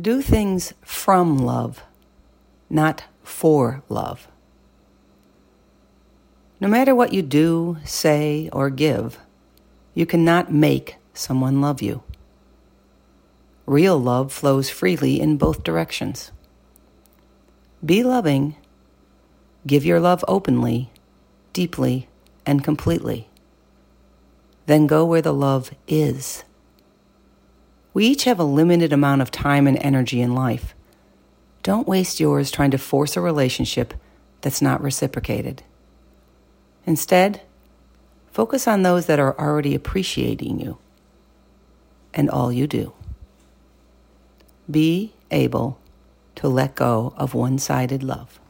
Do things from love, not for love. No matter what you do, say, or give, you cannot make someone love you. Real love flows freely in both directions. Be loving. Give your love openly, deeply, and completely. Then go where the love is. We each have a limited amount of time and energy in life. Don't waste yours trying to force a relationship that's not reciprocated. Instead, focus on those that are already appreciating you and all you do. Be able to let go of one sided love.